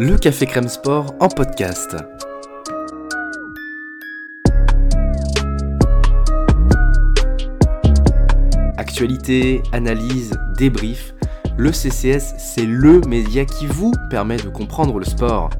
Le Café Crème Sport en podcast. Actualité, analyse, débrief. Le CCS, c'est le média qui vous permet de comprendre le sport.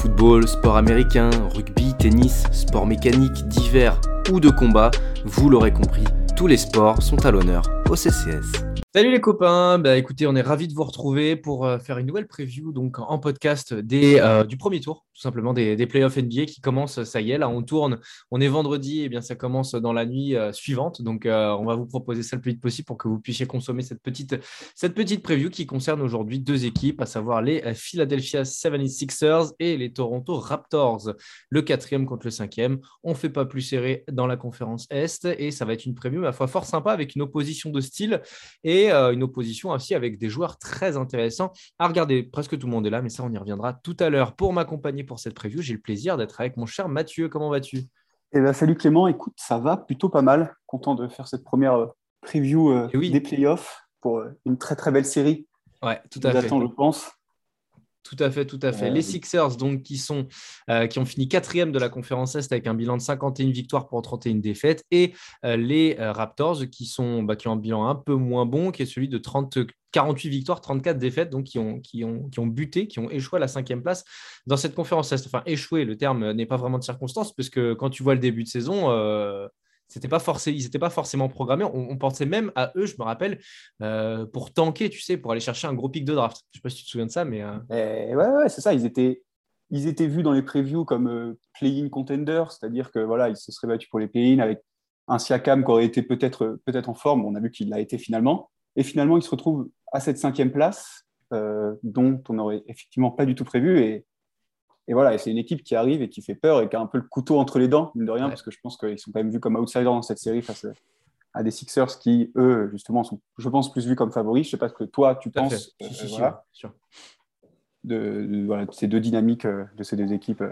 Football, sport américain, rugby, tennis, sport mécanique, divers ou de combat, vous l'aurez compris, tous les sports sont à l'honneur au CCS. Salut les copains, bah, écoutez, on est ravis de vous retrouver pour euh, faire une nouvelle preview donc en podcast des, euh, du premier tour, tout simplement des, des, playoffs NBA qui commencent, ça y est, là on tourne, on est vendredi, et bien ça commence dans la nuit euh, suivante, donc on va vous proposer ça le plus vite possible pour que vous puissiez consommer cette petite, cette petite preview qui concerne aujourd'hui deux équipes, à savoir les Philadelphia 76ers et les Toronto Raptors, le quatrième contre le cinquième. On fait pas plus serré dans la conférence Est et ça va être une preview, ma foi, fort sympa avec une opposition de style et euh, une opposition aussi avec des joueurs très intéressants à regarder. Presque tout le monde est là, mais ça, on y reviendra tout à l'heure. Pour m'accompagner pour cette preview, j'ai le plaisir d'être avec mon cher Mathieu. Comment vas-tu? Eh ben, Salut Clément, écoute, ça va plutôt pas mal. Content de faire cette première euh, preview euh, eh des playoffs pour une très très belle série. Ouais, tout à fait. je pense. Tout à fait, tout à fait. les Sixers, donc, qui, sont, euh, qui ont fini quatrième de la conférence Est avec un bilan de 51 victoires pour 31 défaites. Et euh, les euh, Raptors, qui, sont, bah, qui ont un bilan un peu moins bon, qui est celui de 30, 48 victoires, 34 défaites, donc qui ont, qui, ont, qui ont buté, qui ont échoué à la cinquième place dans cette conférence Est. Enfin, échoué, le terme n'est pas vraiment de circonstance, parce que quand tu vois le début de saison, c'était pas forcé, ils n'étaient pas forcément programmés. On, pensait même à eux, je me rappelle, euh, pour tanker, tu sais, pour aller chercher un gros pic de draft. Je sais pas si tu te souviens de ça, mais. Euh, eh, ouais, c'est ça. Ils étaient, ils étaient vus dans les previews comme euh, play-in contender, c'est-à-dire que voilà, ils se seraient battus pour les play-in avec un Siakam qui aurait été peut-être peut-être en forme. On a vu qu'il l'a été finalement. Et finalement, ils se retrouvent à cette cinquième place, dont on n'aurait effectivement pas du tout prévu. Et et voilà, c'est une équipe qui arrive et qui fait peur et qui a un peu le couteau entre les dents, mine de rien, parce que je pense qu'ils sont quand même vus comme outsiders dans cette série face à des Sixers qui, eux, justement, sont, je pense, plus vus comme favoris. Je ne sais pas ce que toi, tu penses de, ces deux dynamiques euh, de ces deux équipes.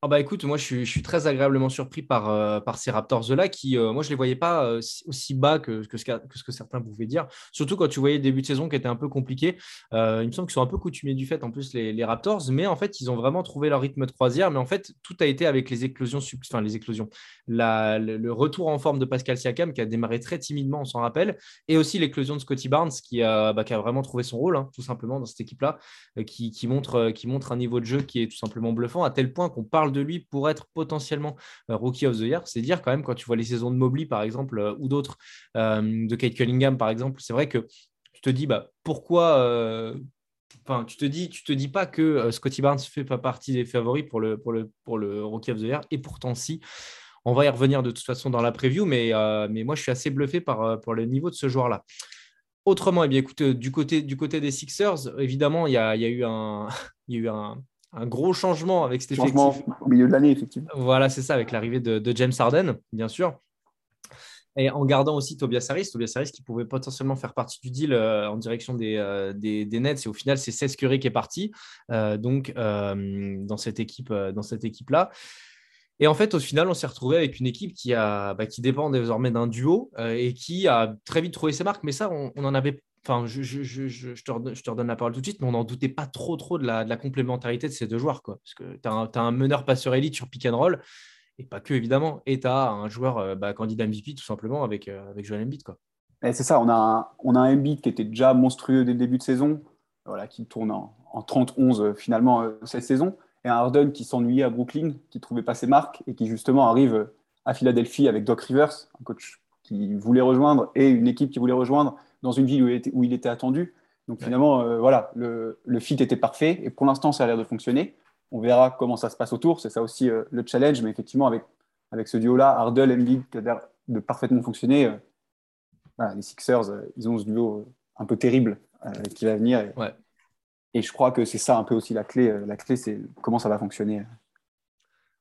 Ah bah écoute, moi je suis, très agréablement surpris par, euh, par ces Raptors-là qui, euh, moi je les voyais pas euh, aussi bas que, que, ce que, ce que certains pouvaient dire. Surtout quand tu voyais le début de saison qui était un peu compliqué. il me semble qu'ils sont un peu coutumiers du fait en plus les, les, Raptors, mais en fait ils ont vraiment trouvé leur rythme de croisière. Mais en fait tout a été avec les éclosions, enfin les éclosions, la, le, retour en forme de Pascal Siakam qui a démarré très timidement, on s'en rappelle, et aussi l'éclosion de Scotty Barnes qui a, bah, qui a vraiment trouvé son rôle hein, tout simplement dans cette équipe-là, qui, qui, montre, qui montre un niveau de jeu qui est tout simplement bluffant à tel point qu'on parle de lui pour être potentiellement euh, Rookie of the Year. C'est dire quand même, quand tu vois les saisons de Mobley, par exemple, euh, ou d'autres, euh, de Kate Cunningham, par exemple, c'est vrai que tu te dis bah, pourquoi. Enfin, tu te dis, tu te dis pas que Scotty Barnes fait pas partie des favoris pour le, Rookie of the Year, et pourtant si. On va y revenir de toute façon dans la preview, mais, moi je suis assez bluffé par, le niveau de ce joueur-là. Autrement, eh bien, écoute, du côté, du côté des Sixers, évidemment, il y a eu un, un gros changement avec cet changement au milieu de l'année, effectivement. Voilà, c'est ça, avec l'arrivée de, James Harden, bien sûr. Et en gardant aussi Tobias Harris, Tobias Harris qui pouvait potentiellement faire partie du deal euh, en direction des, euh, des, des, Nets. Et au final, c'est Curry qui est parti euh, donc, dans cette équipe-là. Dans cette équipe -là. Et en fait, au final, on s'est retrouvé avec une équipe qui, a, bah, qui dépend désormais d'un duo et qui a très vite trouvé ses marques. Mais ça, on, on en avait Enfin, je, te redonne, je, la parole tout de suite, mais on n'en doutait pas trop trop de la, complémentarité de ces deux joueurs. Quoi. Parce que tu as, un meneur passeur élite sur pick and roll, et pas que évidemment, et tu as un joueur euh, bah, candidat MVP tout simplement avec, euh, avec Joel Embiid. C'est ça, on a, un, on a un Embiid qui était déjà monstrueux dès le début de saison, voilà, qui tourne en, en 30-11 euh, finalement cette saison, et un Harden qui s'ennuyait à Brooklyn, qui ne trouvait pas ses marques, et qui justement arrive à Philadelphie avec Doc Rivers, un coach qui voulait rejoindre, et une équipe qui voulait rejoindre dans une ville où il était, où il était attendu. Donc finalement, euh, voilà, le, le, fit était parfait et pour l'instant, ça a l'air de fonctionner. On verra comment ça se passe autour. C'est ça aussi euh, le challenge. Mais effectivement, avec, avec ce duo-là, Hardel, Embiid, qui a l'air de parfaitement fonctionner, euh, voilà, les Sixers, ils ont ce duo un peu terrible qui va venir. Et, ouais. et je crois que c'est ça un peu aussi la clé. la clé, c'est comment ça va fonctionner.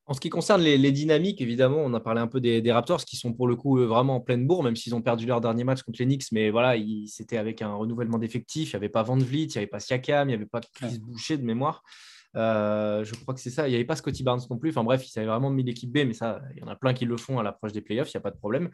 En ce qui concerne les, dynamiques, évidemment, on a parlé un peu des, Raptors qui sont pour le coup vraiment en pleine bourre, même s'ils ont perdu leur dernier match contre les Knicks. Mais voilà, c'était avec un renouvellement d'effectifs. Il n'y avait pas Van Vliet, il n'y avait pas Siakam, il n'y avait pas Chris Boucher de mémoire. Euh, je crois que c'est ça. Il n'y avait pas Scotty Barnes non plus. Enfin bref, il s'avait vraiment mis l'équipe B, mais ça, il y en a plein qui le font à l'approche des playoffs, il n'y a pas de problème.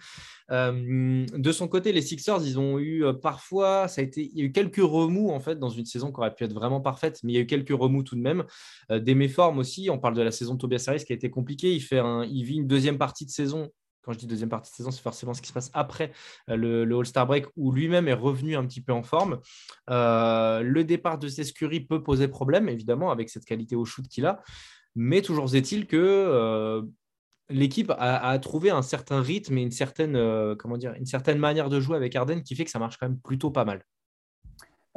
Euh, de son côté, les Sixers, ils ont eu parfois, ça a été, il y a eu quelques remous en fait dans une saison qui aurait pu être vraiment parfaite, mais il y a eu quelques remous tout de même. des méformes aussi. On parle de la saison de Tobias Harris qui a été compliquée. Il, fait un, il vit une deuxième partie de saison quand je dis deuxième partie de saison, c'est forcément ce qui se passe après euh, le, All-Star Break où lui-même est revenu un petit peu en forme. Euh, le départ de Sescuri peut poser problème, évidemment, avec cette qualité au shoot qu'il a. Mais toujours est-il que euh, l'équipe a, trouvé un certain rythme et une certaine, comment dire, une certaine manière de jouer avec Arden qui fait que ça marche quand même plutôt pas mal.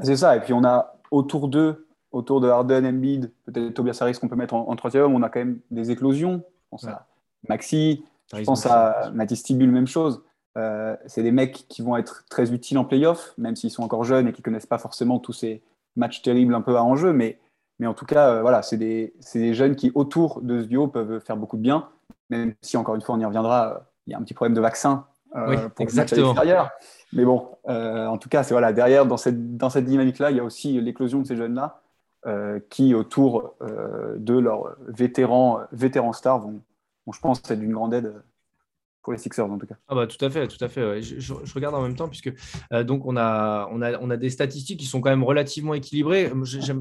C'est ça. Et puis on a autour d'eux, autour de Harden, Embiid, peut-être Tobias Harris qu'on peut mettre en, troisième, on a quand même des éclosions. Je pense à Maxi, je pense à Mathis Tibul, même chose. Euh, c'est des mecs qui vont être très utiles en playoff, même s'ils sont encore jeunes et qui ne connaissent pas forcément tous ces matchs terribles un peu à enjeu. Mais, mais en tout cas, euh, voilà, c'est des, des, jeunes qui, autour de ce duo, peuvent faire beaucoup de bien. Même si, encore une fois, on y reviendra, euh, il y a un petit problème de vaccin oui, pour exactement. l'extérieur. Mais bon, en tout cas, c'est voilà, derrière, dans cette, dans cette dynamique-là, il y a aussi l'éclosion de ces jeunes-là qui, autour de leurs vétérans, vétérans stars, vont, je pense que c'est d'une grande aide pour les Sixers en tout cas. Ah bah tout à fait, tout à fait. Je, regarde en même temps puisque euh, donc on a, des statistiques qui sont quand même relativement équilibrées.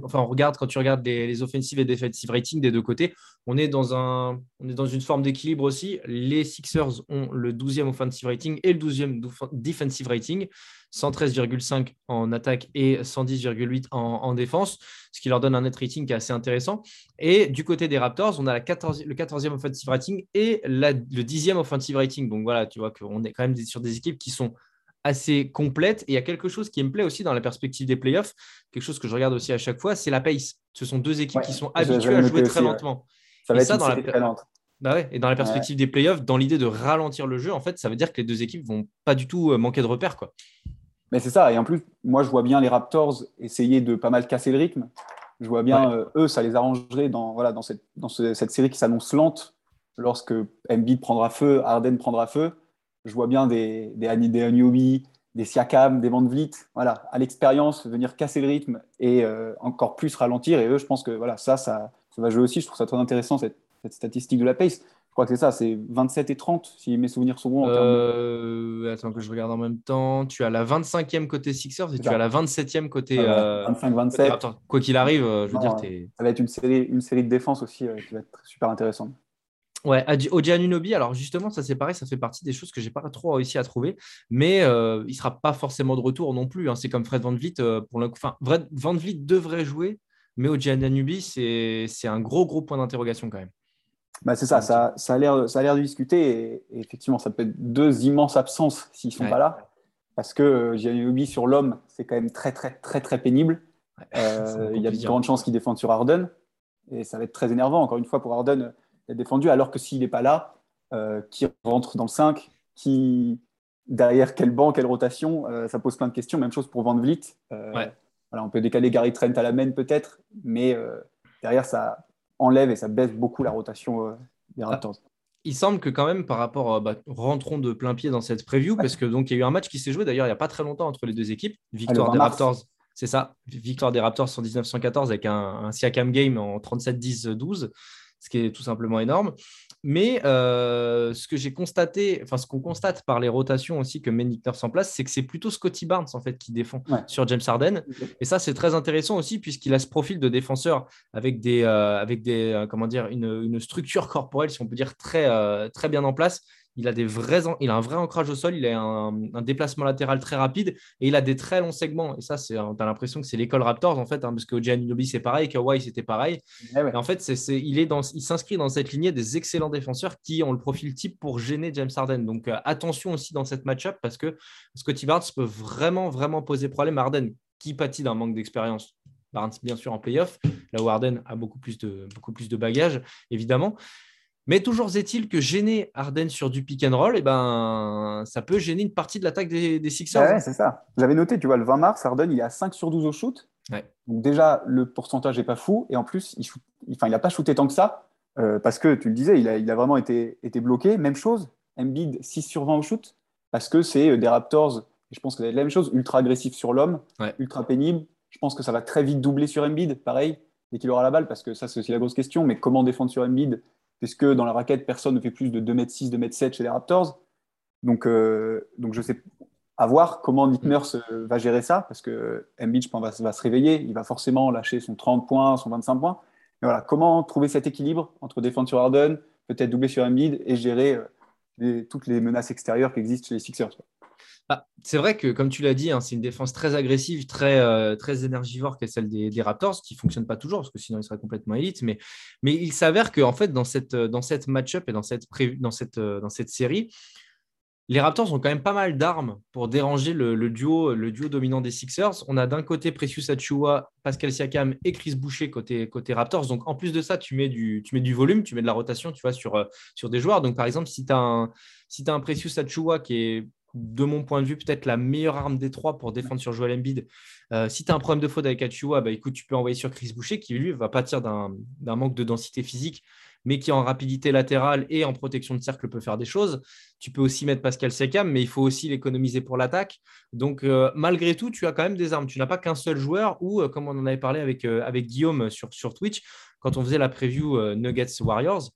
Enfin on regarde quand tu regardes les, offensives et defensive rating des deux côtés, on est dans on est dans une forme d'équilibre aussi. Les Sixers ont le 12e offensive rating et le 12e defensive rating. 113,5 en attaque et 110,8 en, défense, ce qui leur donne un net rating qui est assez intéressant. Et du côté des Raptors, on a la 14, le 14e offensive rating et le 10e offensive rating. Donc voilà, tu vois qu'on est quand même sur des équipes qui sont assez complètes. Et il y a quelque chose qui me plaît aussi dans la perspective des playoffs, quelque chose que je regarde aussi à chaque fois, c'est la pace. Ce sont deux équipes qui sont habituées à jouer très lentement. Ça va être dans la... très lente. Bah et dans la perspective des playoffs, dans l'idée de ralentir le jeu, en fait, ça veut dire que les deux équipes vont pas du tout euh, manquer de repères. Quoi. Mais c'est ça. Et en plus, moi, je vois bien les Raptors essayer de pas mal casser le rythme. Je vois bien, euh, eux, ça les arrangerait dans, voilà, dans, cette, dans cette série qui s'annonce lente. Lorsque Embiid prendra feu, Harden prendra feu, je vois bien des, des, des des Siakam, des Van Vliet, voilà, à l'expérience, venir casser le rythme et euh, encore plus ralentir. Et eux, je pense que voilà, ça, ça, ça va jouer aussi. Je trouve ça très intéressant, cette, cette statistique de la pace crois que c'est ça, c'est 27 et 30, si mes souvenirs sont bons. Euh, attends que je regarde en même temps. Tu as la 25e côté Sixers et tu as la 27e côté. 25-27. Euh, quoi qu'il arrive, euh, je veux dire, Ça va être une série, une série de défense aussi qui va être super intéressante. Ouais, Oji Anunobi, alors justement, ça c'est pareil, ça fait partie des choses que j'ai pas trop réussi à trouver, mais il sera pas forcément de retour non plus. Hein. C'est comme Fred Van Vliet, pour le Enfin, Van Vliet devrait jouer, mais Oji Anunobi, c'est un gros, gros point d'interrogation quand même. Bah, c'est ça, ça, ça, a l'air, ça a l'air de discuter. Et, effectivement, ça peut être deux immenses absences s'ils ne sont pas là. Parce que Gianni sur l'homme, c'est quand même très, très, très, très pénible. Euh, il y a de grandes chances qu'il défende sur Harden. Et ça va être très énervant, encore une fois, pour Harden d'être défendu. Alors que s'il n'est pas là, euh, qui rentre dans le 5, qui, derrière quel banc, quelle rotation, euh, ça pose plein de questions. Même chose pour Van Vliet. voilà, on peut décaler Gary Trent à la main peut-être, mais derrière, ça, enlève et ça baisse beaucoup la rotation euh, des ah, Raptors. il semble que quand même par rapport, bah, rentrons de plein pied dans cette preview, parce que donc il y a eu un match qui s'est joué d'ailleurs il n'y a pas très longtemps entre les deux équipes. Victoire des Raptors, c'est ça, victoire des Raptors 119-114 avec un, un Siakam game en 37-10-12, ce qui est tout simplement énorme. Mais euh, ce que j'ai constaté, enfin ce qu'on constate par les rotations aussi que Nick Nurse en place, c'est que c'est plutôt Scotty Barnes en fait qui défend sur James Harden. Et ça c'est très intéressant aussi puisqu'il a ce profil de défenseur avec des, euh, avec des, euh, comment dire, une, une, structure corporelle si on peut dire très, très bien en place il a, des vrais, il a un vrai ancrage au sol, il a un, déplacement latéral très rapide et il a des très longs segments. Et ça, tu as l'impression que c'est l'école Raptors, en fait, hein, parce que Gianni c'est pareil, Kawhi, c'était pareil. Eh en fait, c'est, il, est dans, il s'inscrit dans cette lignée des excellents défenseurs qui ont le profil type pour gêner James Harden. Donc, euh, attention aussi dans cette match-up parce que Scotty Barnes peut vraiment, vraiment poser problème à Harden, qui pâtit d'un manque d'expérience? Barnes, bien sûr, en playoff, là où Harden a beaucoup plus de, beaucoup plus de bagages, évidemment. Mais toujours est-il que gêner Arden sur du pick and roll, eh ben, ça peut gêner une partie de l'attaque des, des Sixers. Ouais, c'est ça. J'avais noté, tu vois, le 20 mars, Arden, il est à 5 sur 12 au shoot. Donc déjà, le pourcentage n'est pas fou. Et en plus, il n'a pas shooté tant que ça. Euh, parce que, tu le disais, il a, il a vraiment été, été, bloqué. Même chose, Embiid, 6 sur 20 au shoot. Parce que c'est euh, des Raptors, je pense que c'est la même chose, ultra agressif sur l'homme, ultra pénible. Je pense que ça va très vite doubler sur Embiid. Pareil, dès qu'il aura la balle, parce que ça, c'est aussi la grosse question. Mais comment défendre sur Embiid Puisque dans la raquette, personne ne fait plus de 2m6, 2m7 chez les Raptors. Donc, euh, donc je sais à voir comment Nick Nurse euh, va gérer ça, parce que Embiid, je pense, va, va, se réveiller. Il va forcément lâcher son 30 points, son 25 points. Mais voilà, comment trouver cet équilibre entre défendre sur Harden, peut-être doubler sur Embiid et gérer toutes les menaces extérieures qui existent chez les Sixers bah, c'est vrai que, comme tu l'as dit, hein, c'est une défense très agressive, très, euh, très énergivore est celle des, Raptors, qui ne fonctionne pas toujours, parce que sinon il serait complètement élite. Mais, il s'avère qu'en fait, dans cette, cette match-up et euh, dans cette série, les Raptors ont quand même pas mal d'armes pour déranger le, duo, dominant des Sixers. On a d'un côté Precious Achua, Pascal Siakam et Chris Boucher côté, Raptors. Donc en plus de ça, tu mets, du, volume, tu mets de la rotation tu vois, sur, euh, sur des joueurs. Donc par exemple, si tu as un, si as un Precious Achua qui est de mon point de vue, peut-être la meilleure arme des trois pour défendre sur Joel Embiid. Euh, si tu as un problème de faute avec Achua, bah, écoute, tu peux envoyer sur Chris Boucher, qui lui va pâtir d'un manque de densité physique, mais qui en rapidité latérale et en protection de cercle peut faire des choses. Tu peux aussi mettre Pascal Sekam, mais il faut aussi l'économiser pour l'attaque. Donc, euh, malgré tout, tu as quand même des armes. Tu n'as pas qu'un seul joueur, ou euh, comme on en avait parlé avec, Guillaume sur, sur Twitch, quand on faisait la preview Nuggets Warriors,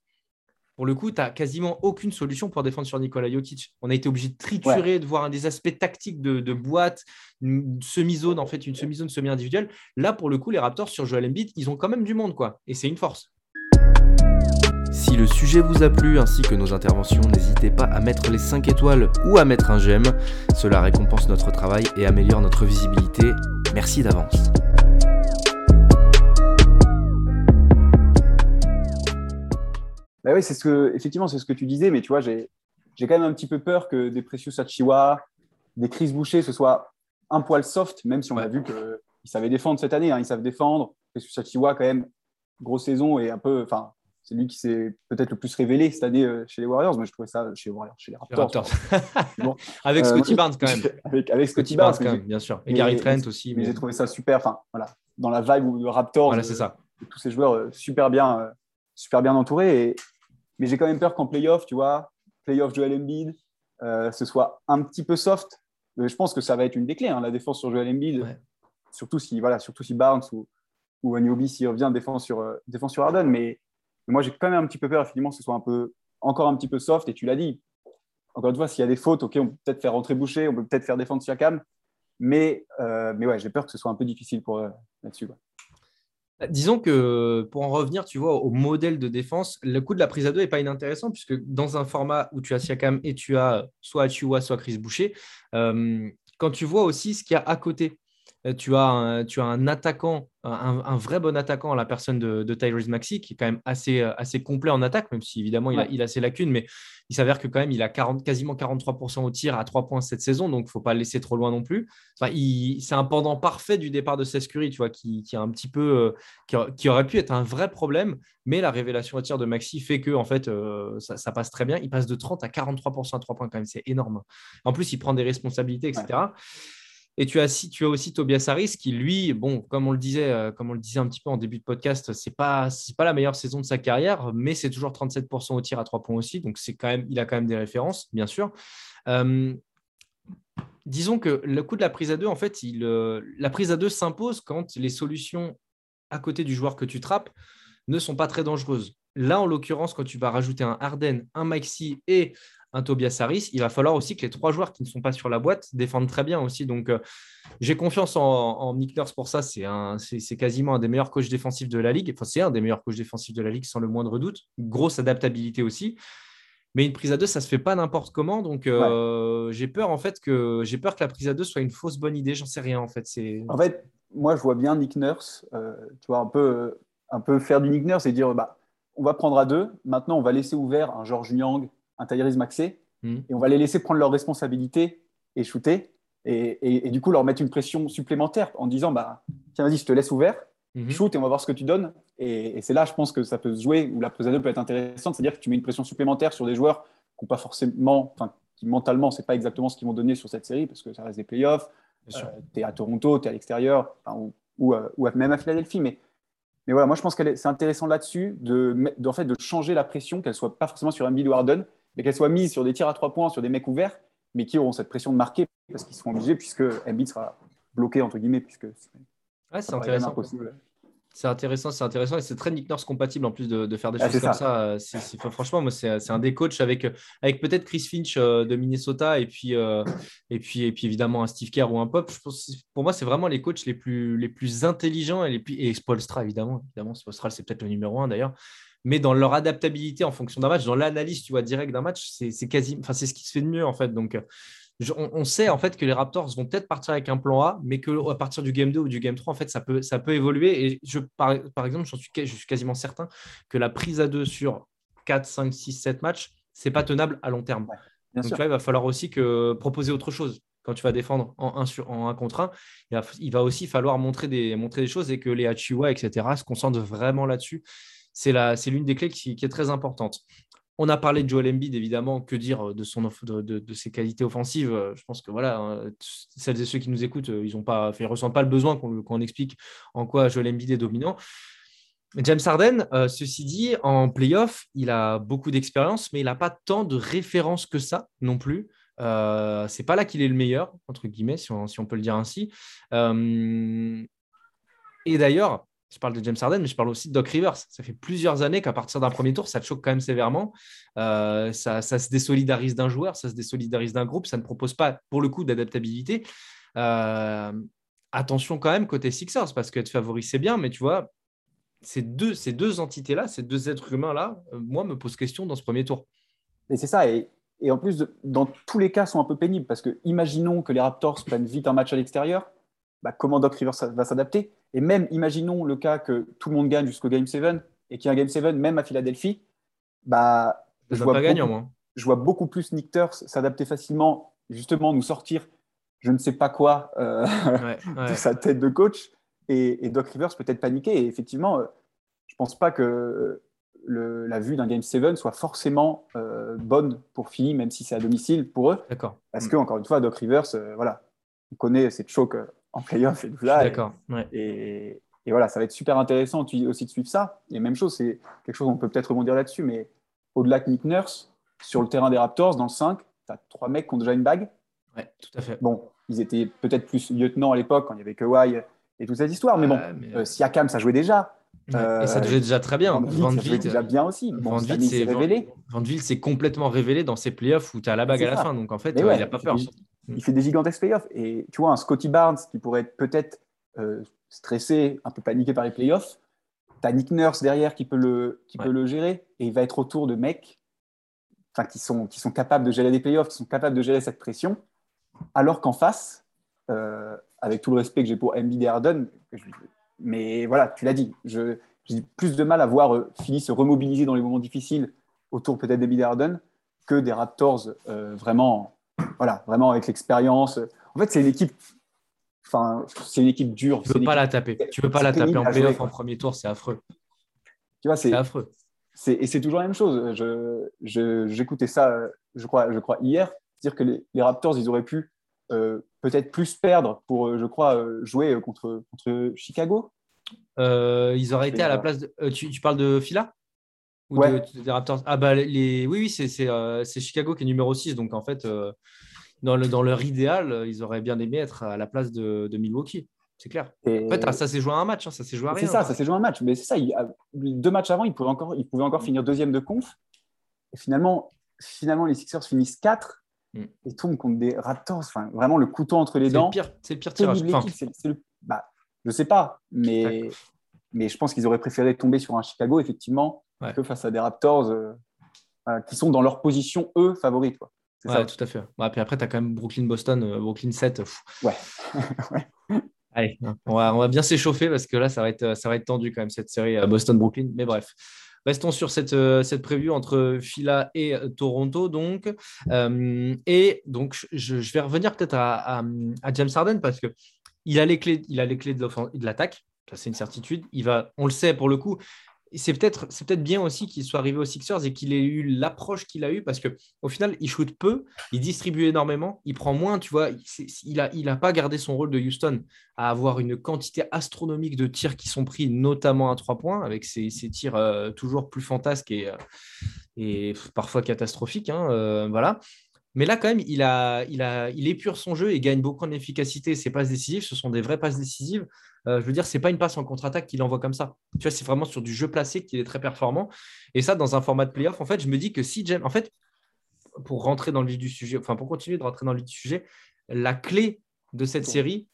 pour le coup, tu n'as quasiment aucune solution pour défendre sur Nikola Jokic. On a été obligé de triturer, de voir un des aspects tactiques de, boîte, une semi-zone, en fait, une semi-zone semi-individuelle. Là, pour le coup, les Raptors sur Joel Embiid, ils ont quand même du monde, quoi. Et c'est une force. Si le sujet vous a plu ainsi que nos interventions, n'hésitez pas à mettre les 5 étoiles ou à mettre un j'aime. Cela récompense notre travail et améliore notre visibilité. Merci d'avance. Bah oui, c'est ce que, effectivement, c'est ce que tu disais, mais tu vois, j'ai, quand même un petit peu peur que des Precious Achiwa, des Chris Boucher, ce soit un poil soft, même si on a vu qu'ils savaient défendre cette année. Hein, ils savent défendre. Precious Achiwa, quand même, grosse saison et un peu. Enfin, c'est lui qui s'est peut-être le plus révélé cette année euh, chez les Warriors, mais je trouvais ça chez, Warriors, chez les Raptors. avec euh, Scotty Barnes, quand même. avec, avec Scotty, Barnes, quand même, bien sûr. Et Gary Trent aussi. Mais, j'ai trouvé ça super. Enfin, voilà, dans la vibe de Raptors. Voilà, c'est ça. Tous ces joueurs super bien, super bien entourés. Et, mais j'ai quand même peur qu'en playoff, tu vois, playoff Joel Embiid, euh, ce soit un petit peu soft. je pense que ça va être une des clés, hein, la défense sur Joel Embiid. Surtout, si, voilà, surtout si Barnes ou, ou Aniobi s'y revient défense sur, euh, défense sur Harden. Mais, moi, j'ai quand même un petit peu peur, effectivement, que ce soit un peu, encore un petit peu soft. Et tu l'as dit, encore une fois, s'il y a des fautes, OK, on peut peut-être faire rentrer Boucher, on peut peut-être faire défendre Siakam. Mais, euh, mais ouais, j'ai peur que ce soit un peu difficile pour là-dessus. Bah, disons que pour en revenir, tu vois, au modèle de défense, le coup de la prise à deux n'est pas inintéressant puisque dans un format où tu as Siakam et tu as soit Achua, soit Chris Boucher, euh, quand tu vois aussi ce qu'il y a à côté, euh, tu as un, tu as un attaquant, un, vrai bon attaquant à la personne de, de Tyrese Maxi, qui est quand même assez, euh, assez complet en attaque, même si évidemment il, a, il a ses lacunes, mais il s'avère que quand même il a 40, quasiment 43% au tir à 3 points cette saison, donc il ne faut pas le laisser trop loin non plus. Enfin, c'est un pendant parfait du départ de Sescuri, tu vois, qui, qui, a un petit peu, euh, qui, aurait pu être un vrai problème, mais la révélation au tir de Maxi fait que en fait ça, ça, passe très bien. Il passe de 30 à 43% à 3 points quand même, c'est énorme. En plus, il prend des responsabilités, etc. Et tu as, aussi Tobias Harris qui, lui, bon, comme on le disait, euh, comme on le disait un petit peu en début de podcast, c'est pas, pas la meilleure saison de sa carrière, mais c'est toujours 37% au tir à 3 points aussi. Donc, c'est quand même, il a quand même des références, bien sûr. Euh, disons que le coup de la prise à deux, en fait, euh, la prise à deux s'impose quand les solutions à côté du joueur que tu trappes ne sont pas très dangereuses. Là, en l'occurrence, quand tu vas rajouter un Harden, un Maxi et un Tobias Harris, il va falloir aussi que les trois joueurs qui ne sont pas sur la boîte défendent très bien aussi. Donc, euh, j'ai confiance en, en, Nick Nurse pour ça. C'est quasiment un des meilleurs coachs défensifs de la ligue. Enfin, c'est un des meilleurs coachs défensifs de la ligue sans le moindre doute. Grosse adaptabilité aussi. Mais une prise à deux, ça se fait pas n'importe comment. Donc, euh, j'ai peur en fait que j'ai peur que la prise à deux soit une fausse bonne idée. J'en sais rien en fait. En fait, moi, je vois bien Nick Nurse, euh, tu vois, un peu, un peu faire du Nick Nurse et dire, bah, on va prendre à deux. Maintenant, on va laisser ouvert un George Young, un Tyrese Maxé, hmm. et on va les laisser prendre leurs responsabilités et shooter, et, du coup leur mettre une pression supplémentaire en disant bah, Tiens, vas-y, je te laisse ouvert, hmm. shoot et on va voir ce que tu donnes. Et, c'est là, je pense que ça peut se jouer, ou la prise à deux peut être intéressante, c'est-à-dire que tu mets une pression supplémentaire sur des joueurs qui n'ont pas forcément, enfin, qui mentalement, c'est pas exactement ce qu'ils vont donner sur cette série, parce que ça reste des playoffs. Euh, tu es à Toronto, tu es à l'extérieur, ou, euh, ou, même à Philadelphie, mais mais voilà, moi je pense que c'est intéressant là-dessus de, de, en fait, de changer la pression, qu'elle soit pas forcément sur un ou Harden, mais qu'elle soit mise sur des tirs à trois points, sur des mecs ouverts, mais qui auront cette pression de marquer parce qu'ils seront obligés, puisque Embiid sera bloqué, entre guillemets, puisque c'est intéressant. C'est intéressant, c'est intéressant et c'est très Nick Nurse compatible en plus de, faire des choses comme ça. franchement, moi, c'est un des coachs avec, avec peut-être Chris Finch euh, de Minnesota et puis, euh, et, puis, et puis évidemment un Steve Kerr ou un Pop. Je pense, pour moi, c'est vraiment les coachs les plus, les plus intelligents et, les plus, et Spolstra, évidemment. évidemment Spolstra, c'est peut-être le numéro un d'ailleurs. Mais dans leur adaptabilité en fonction d'un match, dans l'analyse, tu vois, direct d'un match, c'est quasi, enfin, c'est ce qui se fait de mieux en fait. Donc, on, sait en fait que les Raptors vont peut-être partir avec un plan A, mais que à partir du game 2 ou du game 3, en fait, ça peut, ça peut évoluer. Et je, par, exemple, je suis, je suis quasiment certain que la prise à 2 sur 4, 5, 6, 7 matchs, c'est pas tenable à long terme. Donc là, il va falloir aussi que proposer autre chose. Quand tu vas défendre en 1 sur en contre 1, il va, aussi falloir montrer des, montrer des choses et que les Achiwa, etc., se concentrent vraiment là-dessus. C'est l'une des clés qui, est très importante. On a parlé de Joel Embiid, évidemment. Que dire de, son, de, ses qualités offensives? Je pense que voilà, hein, celles et ceux qui nous écoutent, ils ne ressentent pas le besoin qu'on explique en quoi Joel Embiid est dominant. James Harden, euh, ceci dit, en playoff, il a beaucoup d'expérience, mais il n'a pas tant de références que ça non plus. Euh, c'est pas là qu'il est le meilleur, entre guillemets, si on, peut le dire ainsi. Euh, et d'ailleurs, je parle de James Harden, mais je parle aussi de Doc Rivers. Ça fait plusieurs années qu'à partir d'un premier tour, ça te choque quand même sévèrement. Euh, ça, se désolidarise d'un joueur, ça se désolidarise d'un groupe, ça ne propose pas, pour le coup, d'adaptabilité. Euh, attention quand même côté Sixers, parce qu'être favori, c'est bien, mais tu vois, ces deux, ces deux entités-là, ces deux êtres humains-là, euh, moi, me posent question dans ce premier tour. Et c'est ça. Et, et en plus, dans tous les cas, sont un peu pénibles, parce que imaginons que les Raptors prennent vite un match à l'extérieur bah, comment Doc Rivers va s'adapter. Et même, imaginons le cas que tout le monde gagne jusqu'au Game 7 et qu'il y a un Game 7 même à Philadelphie, bah, je, vois beaucoup, moi. je vois beaucoup plus Nick s'adapter facilement, justement nous sortir je ne sais pas quoi euh, de sa tête de coach. Et, Doc Rivers peut-être paniquer. Et effectivement, euh, je ne pense pas que le, la vue d'un Game 7 soit forcément euh, bonne pour Philly, même si c'est à domicile pour eux. D'accord. Parce mm. que, encore une fois, Doc Rivers, voilà, on connaît cette choc en playoff et tout ça. D'accord. Et, voilà, ça va être super intéressant aussi de suivre ça. Et même chose, c'est quelque chose, on peut peut-être rebondir là-dessus, mais au-delà de Nick Nurse, sur le terrain des Raptors, dans le 5, tu as trois mecs qui ont déjà une bague. Ouais, tout à fait. Bon, ils étaient peut-être plus lieutenants à l'époque, quand il y avait Kawhi et toute cette histoire, mais bon, mais... Euh, Siakam, ça jouait déjà. et ça jouait déjà très bien. Van Vliet, déjà bien aussi. Bon, Van s'est révélé. Van s'est complètement révélé dans ses playoffs où tu as la bague à la fin. Donc en fait, euh, il n'a pas peur. Mm. il fait des gigantesques playoffs. Et tu vois, un Scotty Barnes qui pourrait être peut-être euh, stressé, un peu paniqué par les playoffs, tu as Nick Nurse derrière qui peut le, qui peut le gérer et il va être autour de mecs qui sont, qui sont capables de gérer des playoffs, qui sont capables de gérer cette pression, alors qu'en face, euh, avec tout le respect que j'ai pour Embiid et Harden, mais voilà, tu l'as dit, j'ai plus de mal à voir euh, Philly se remobiliser dans les moments difficiles autour peut-être d'Embiid et Harden que des Raptors vraiment voilà, vraiment avec l'expérience. En fait, c'est une équipe. Enfin, c'est une équipe dure. Tu peux pas la taper. Tu peux pas la taper en playoff en premier tour, c'est affreux. Tu vois, c'est affreux. Et c'est toujours la même chose. J'écoutais je, ça, je crois, je crois hier, dire que les, Raptors, ils auraient pu euh, peut-être plus perdre pour, euh, je crois, euh, jouer contre, contre Chicago. ils auraient été à la place de. tu, tu, parles de Phila ouais. des Raptors? Ah, bah, les... oui, oui, c'est Chicago qui est numéro 6. Donc, en fait, euh, dans, le, dans leur idéal, ils auraient bien aimé être à la place de, de Milwaukee. C'est clair. En fait, ça s'est joué à un match, hein, ça s'est joué à rien. C'est ça, ça s'est joué à un match. Mais c'est ça, il, deux matchs avant, ils pouvaient encore, ils pouvaient encore finir deuxième de conf. Et finalement, finalement les Sixers finissent 4 mm. et tombent contre des Raptors. Enfin, vraiment le couteau entre les dents. C'est le pire tirage. Enfin... Le, bah, je sais pas, mais, mais je pense qu'ils auraient préféré tomber sur un Chicago, effectivement, que face à des Raptors euh, euh, qui sont dans leur position, eux, favorites. Quoi. Ouais, tout à fait. Bah, puis après, tu as quand même Brooklyn-Boston, euh, Brooklyn 7. Ouais. Allez, on va, on va bien s'échauffer parce que là, ça va, être, ça va être tendu quand même, cette série Boston-Brooklyn. Mais bref. Restons sur cette, cette preview entre Phila et Toronto. Donc. et donc, je, vais revenir peut-être à, à, James Harden parce qu'il a les clés, il a les clés de l'attaque. Ça, c'est une certitude. Il va, on le sait pour le coup, c'est peut-être c'est peut-être bien aussi qu'il soit arrivé aux Sixers et qu'il ait eu l'approche qu'il a eue parce que au final il shoot peu, il distribue énormément, il prend moins, tu vois, il a il a pas gardé son rôle de Houston à avoir une quantité astronomique de tirs qui sont pris notamment à trois points avec ses, tirs euh, toujours plus fantasques et, euh, et parfois catastrophiques, hein, euh, voilà. Mais là, quand même, il, a, il, a, il épure son jeu et gagne beaucoup en efficacité. Ses passes décisives, ce sont des vraies passes décisives. Euh, je veux dire, c'est pas une passe en contre-attaque qu'il envoie comme ça. Tu vois, c'est vraiment sur du jeu placé qu'il est très performant. Et ça, dans un format de playoff, en fait, je me dis que si James, en fait, pour rentrer dans le vif du sujet, enfin, pour continuer de rentrer dans le vif du sujet, la clé de cette série,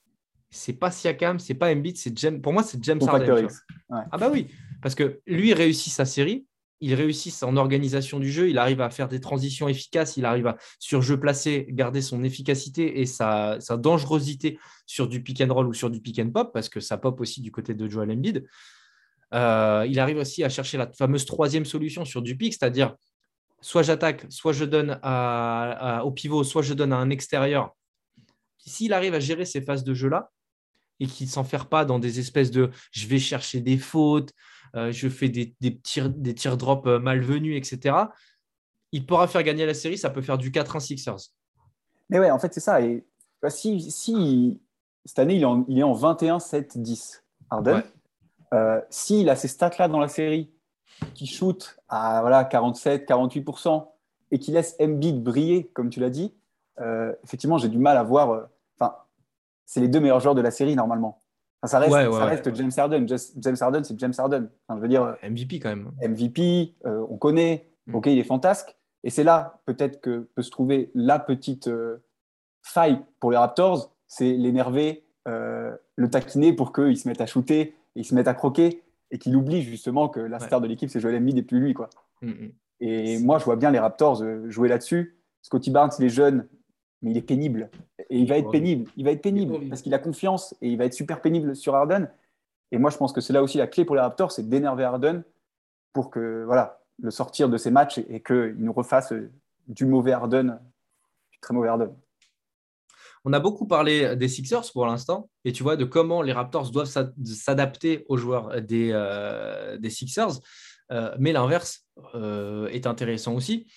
c'est pas Siakam, c'est pas Embiid, c'est James. Pour moi, c'est James Harden. Ah bah oui, parce que lui réussit sa série, il réussit en organisation du jeu, il arrive à faire des transitions efficaces, il arrive à, sur jeu placé, garder son efficacité et sa, dangerosité sur du pick and roll ou sur du pick and pop, parce que ça pop aussi du côté de Joel Embiid. Euh, il arrive aussi à chercher la fameuse troisième solution sur du pick, c'est-à-dire soit j'attaque, soit je donne au pivot, soit je donne à un extérieur. S'il arrive à gérer ces phases de jeu-là et qu'il ne s'enferme pas dans des espèces de je vais chercher des fautes, je fais des, des, tirs, des tirs drop euh, malvenus, etc. Il pourra faire gagner la série, ça peut faire du 4-1 Sixers. Mais ouais, en fait, c'est ça. Et si, si cette année, il est en, il est en 21-7-10, Harden, euh, s'il a ces stats-là dans la série, qui shoot à voilà, 47-48% et qui laisse Embiid briller, comme tu l'as dit, effectivement, j'ai du mal à voir. Enfin, c'est les deux meilleurs joueurs de la série normalement ça reste, James Harden. James Harden, c'est James Harden. je veux dire, MVP quand même. MVP, euh, on connaît. Mm. Ok, il est fantasque. Et c'est là peut-être que peut se trouver la petite euh, faille pour les Raptors, c'est l'énerver, euh, le taquiner pour qu'il se mette à shooter, et il se mette à croquer et qu'il oublie justement que la star de l'équipe c'est Joel Embiid et plus lui quoi. Mm, mm. Et moi je vois bien les Raptors jouer là-dessus. Scotty Barnes il est jeune, mais il est pénible. Et il va être pénible. Il va être pénible parce qu'il a confiance et il va être super pénible sur Harden. Et moi, je pense que c'est là aussi la clé pour les Raptors, c'est d'énerver Harden pour que voilà, le sortir de ces matchs et, qu'il nous refasse du mauvais Harden, du très mauvais Harden. On a beaucoup parlé des Sixers pour l'instant, et tu vois de comment les Raptors doivent s'adapter aux joueurs des, euh, des Sixers. Euh, mais l'inverse euh, est intéressant aussi.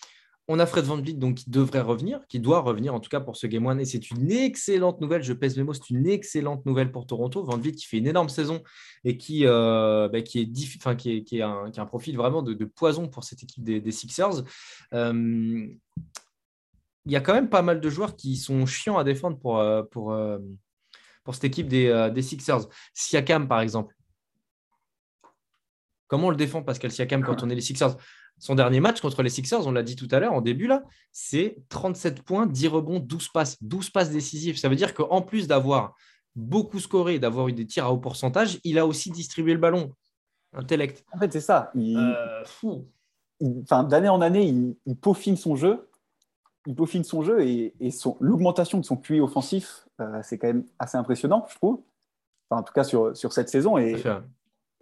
On a Fred Van Vliet donc, qui devrait revenir, qui doit revenir en tout cas pour ce Game One. Et c'est une excellente nouvelle, je pèse mes mots, c'est une excellente nouvelle pour Toronto. Van Vliet qui fait une énorme saison et qui, euh, est, un, profil vraiment de, poison pour cette équipe des, Sixers. Euh, il y a quand même pas mal de joueurs qui sont chiants à défendre pour, euh, pour cette équipe des, des Sixers. Siakam, par exemple. Comment on le défend, Pascal Siakam, quand on est les Sixers? Son dernier match contre les Sixers, on l'a dit tout à l'heure en début, là, c'est 37 points, 10 rebonds, 12 passes, 12 passes décisives. Ça veut dire qu'en plus d'avoir beaucoup scoré, d'avoir eu des tirs à haut pourcentage, il a aussi distribué le ballon. Intellect. En fait, c'est ça. Euh, enfin, d'année en année, il, peaufine son jeu. Il peaufine son jeu et, l'augmentation de son QI offensif, euh, c'est quand même assez impressionnant, je trouve. en tout cas, sur, sur cette saison. Et,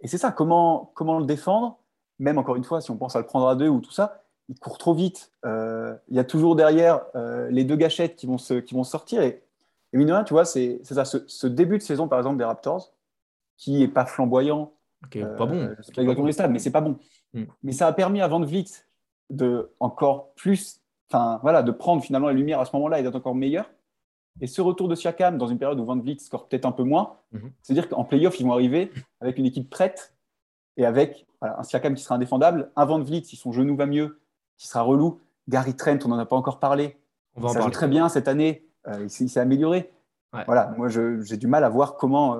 et c'est ça, comment, comment le défendre? Même encore une fois, si on pense à le prendre à deux ou tout ça, il court trop vite. Euh, il y a toujours derrière euh, les deux gâchettes qui vont, se, qui vont sortir. Et, et mine tu vois, c'est ça. Ce, début de saison, par exemple, des Raptors, qui n'est pas flamboyant. Okay, pas bon. Euh, pas exactement les stades, mais c'est pas bon. Hmm. Mais ça a permis à Van Vliet de encore plus, enfin voilà, de prendre finalement la lumière à ce moment-là et d'être encore meilleur. Et ce retour de Siakam dans une période où Van Vliet score peut-être un peu moins, mhm. c'est-à-dire qu'en playoff, ils vont arriver avec une équipe prête et avec un Siakam qui sera indéfendable, un Van Vliet, si son genou va mieux, qui sera relou. Gary Trent, on n'en a pas encore parlé. On va ça joue très bien cette année. Euh, il s'est amélioré. Voilà, moi j'ai du mal à voir comment. Euh,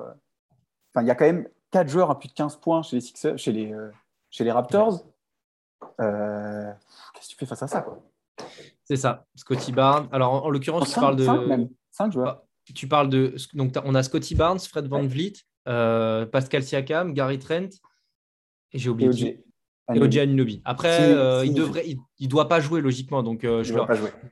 enfin, il y a quand même 4 joueurs à plus de 15 points chez les, Sixers, chez les, euh, chez les Raptors. Qu'est-ce que tu fais face à ça C'est ça, Scotty Barnes. Alors en, l'occurrence, tu parles de. 5 même, 5 joueurs. Ah, tu parles de. Donc on a Scotty Barnes, Fred Van Vliet, Pascal Siakam, Gary Trent. Et j'ai oublié. Et OJ Anunobi. Après, euh, il devrait, il, doit pas jouer logiquement, donc euh, je ne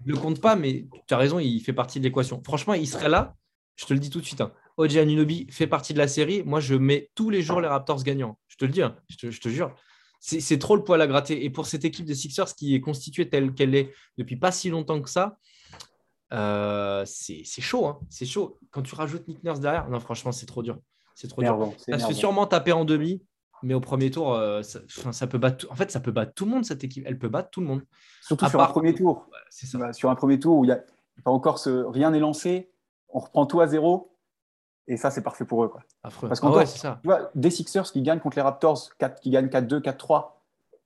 le compte pas, mais tu as raison, il fait partie de l'équation. Franchement, il serait là, je te le dis tout de suite. Hein. OJ Anunobi fait partie de la série. Moi, je mets tous les jours les Raptors gagnants. Je te le dis, hein. je, te, jure. C'est trop le poil à gratter. Et pour cette équipe des Sixers qui est constituée telle qu'elle est depuis pas si longtemps que ça, euh, c'est chaud. Hein. C'est chaud. Quand tu rajoutes Nick Nurse derrière, non, franchement, c'est trop dur. C'est trop dur. Ça se fait sûrement taper en demi mais au premier tour, euh, ça, peut battre. En fait, ça peut battre tout le monde cette équipe. Elle peut battre tout le monde. Surtout sur un premier tour. Bah, sur un premier tour où il y a pas encore ce... rien n'est lancé, on reprend tout à zéro. Et ça, c'est parfait pour eux. Quoi. Parce qu'encore, ah ça. tu vois, des Sixers qui gagnent contre les Raptors, 4, qui gagnent 4-2, 4-3,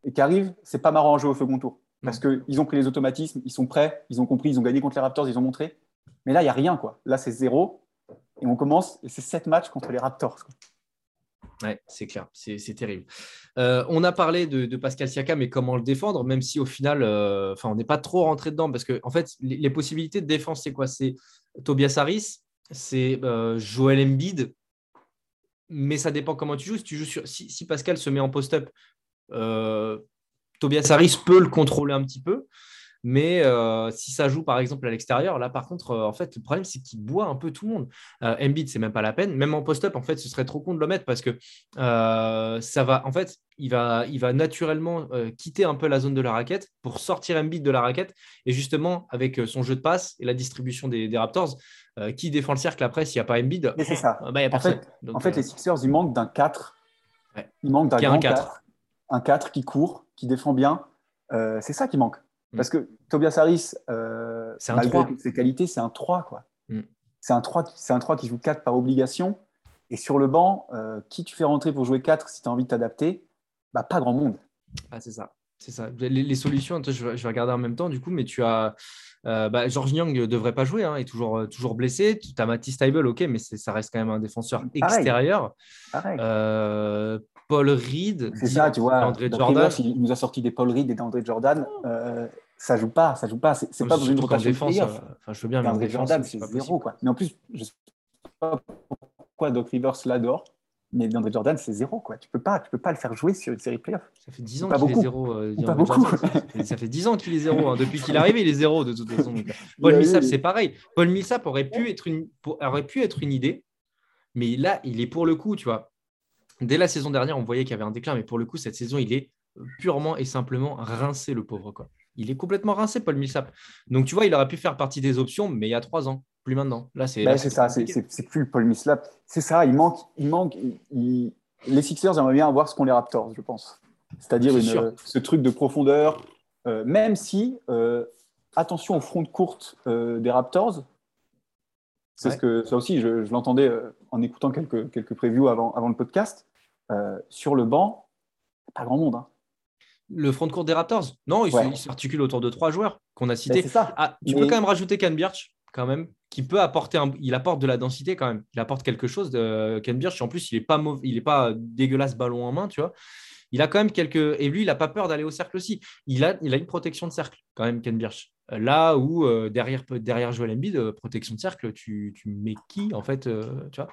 et qui arrivent, c'est pas marrant à jouer au second tour. Parce qu'ils ont pris les automatismes, ils sont prêts, ils ont compris, ils ont gagné contre les Raptors, ils ont montré. Mais là, il n'y a rien. quoi. Là, c'est zéro. Et on commence, et c'est sept matchs contre les Raptors. Ouais, c'est clair, c'est terrible. Euh, on a parlé de, Pascal Siakam et comment le défendre, même si au final, euh, on n'est pas trop rentré dedans parce que en fait, les, possibilités de défense, c'est quoi? C'est Tobias Harris, c'est euh, Joel mais ça dépend comment tu joues. Si, si, Pascal se met en post-up, Tobias Harris peut le contrôler un petit peu. Mais euh, si ça joue par exemple à l'extérieur, là par contre, euh, en fait, le problème c'est qu'il boit un peu tout le monde. Euh, Embiid, c'est même pas la peine. Même en post-up, en fait, ce serait trop con de le mettre parce que ça va, en fait, il va, il va naturellement quitter un peu la zone de la raquette pour sortir Embiid de la raquette. Et justement, avec son jeu de passe et la distribution des, Raptors, qui défend le cercle après s'il n'y a pas Embiid? C'est ça. Bah, en, fait, en fait, les Sixers, ils manquent d'un 4. Il manque d'un grand 4. Un 4 qui court, qui défend bien. c'est ça qui manque. Mm. Parce que Tobias Harris, euh, malgré toutes ses qualités, c'est un 3. Quoi. Mm. C'est un 3, c'est un 3 qui joue 4 par obligation. Et sur le banc, euh, qui tu fais rentrer pour jouer 4 si tu as envie de t'adapter? Bah, Pas grand monde. Ah, c'est ça. C'est ça. Les, solutions, je vais, regarder en même temps du coup, mais tu as. Euh, bah, George Young ne devrait pas jouer, hein, il est toujours, toujours blessé. Tu as Matisse Stable, ok, mais ça reste quand même un défenseur extérieur. Euh, Paul Reed. C'est ça, tu vois. André Jordan. il nous a sorti des Paul Reed et d'André Jordan. Euh, ça joue pas, ça joue pas. C'est pas dans une rotation défense. Enfin, je veux bien, mais André Jordan, c'est zéro. Quoi. Mais en plus, je sais pas pourquoi Doc Rivers l'adore. Mais DeAndre Jordan, c'est zéro. Quoi. Tu ne peux, pas, tu peux pas le faire jouer sur une série playoff. Ça fait 10 ans qu'il est zéro. Euh, pas beaucoup. Ça, fait, 10 ans qu'il est zéro. Hein. Depuis qu'il est arrivé, il est zéro de toute façon. Paul Millsap, c'est pareil. Paul Millsap aurait pu, être une, aurait pu être une idée. Mais là, il est pour le coup, tu vois. Dès la saison dernière, on voyait qu'il y avait un déclin. Mais pour le coup, cette saison, il est purement et simplement rincé, le pauvre. Quoi. Il est complètement rincé, Paul Millsap. Donc, tu vois, il aurait pu faire partie des options, mais il y a trois ans plus maintenant. Là, c'est bah, ça, c'est plus le Paul Mislap. C'est ça, il manque. Il manque Les Sixers aimeraient bien avoir ce qu'ont les Raptors, je pense. C'est-à-dire ce truc de profondeur, euh, même si, euh, attention au front de courte euh, des Raptors. C'est ce que ça aussi, je, l'entendais en écoutant quelques, quelques previews avant, avant le podcast. Sur le banc, pas grand monde. Hein. Le front de courte des Raptors? Non, il s'articule autour de trois joueurs qu'on a cités. ça. Ah, tu peux quand même rajouter Ken Birch, quand même, qui peut apporter, il apporte de la densité quand même. Il apporte quelque chose. De Ken Birch, en plus, il n'est pas il est pas dégueulasse ballon en main, tu vois. Il a quand même quelques et lui, il n'a pas peur d'aller au cercle aussi. Il a, il a une protection de cercle quand même, Ken Birch. Là où euh, derrière, derrière Joel Embiid, euh, protection de cercle, tu, tu, mets qui en fait, euh, tu vois?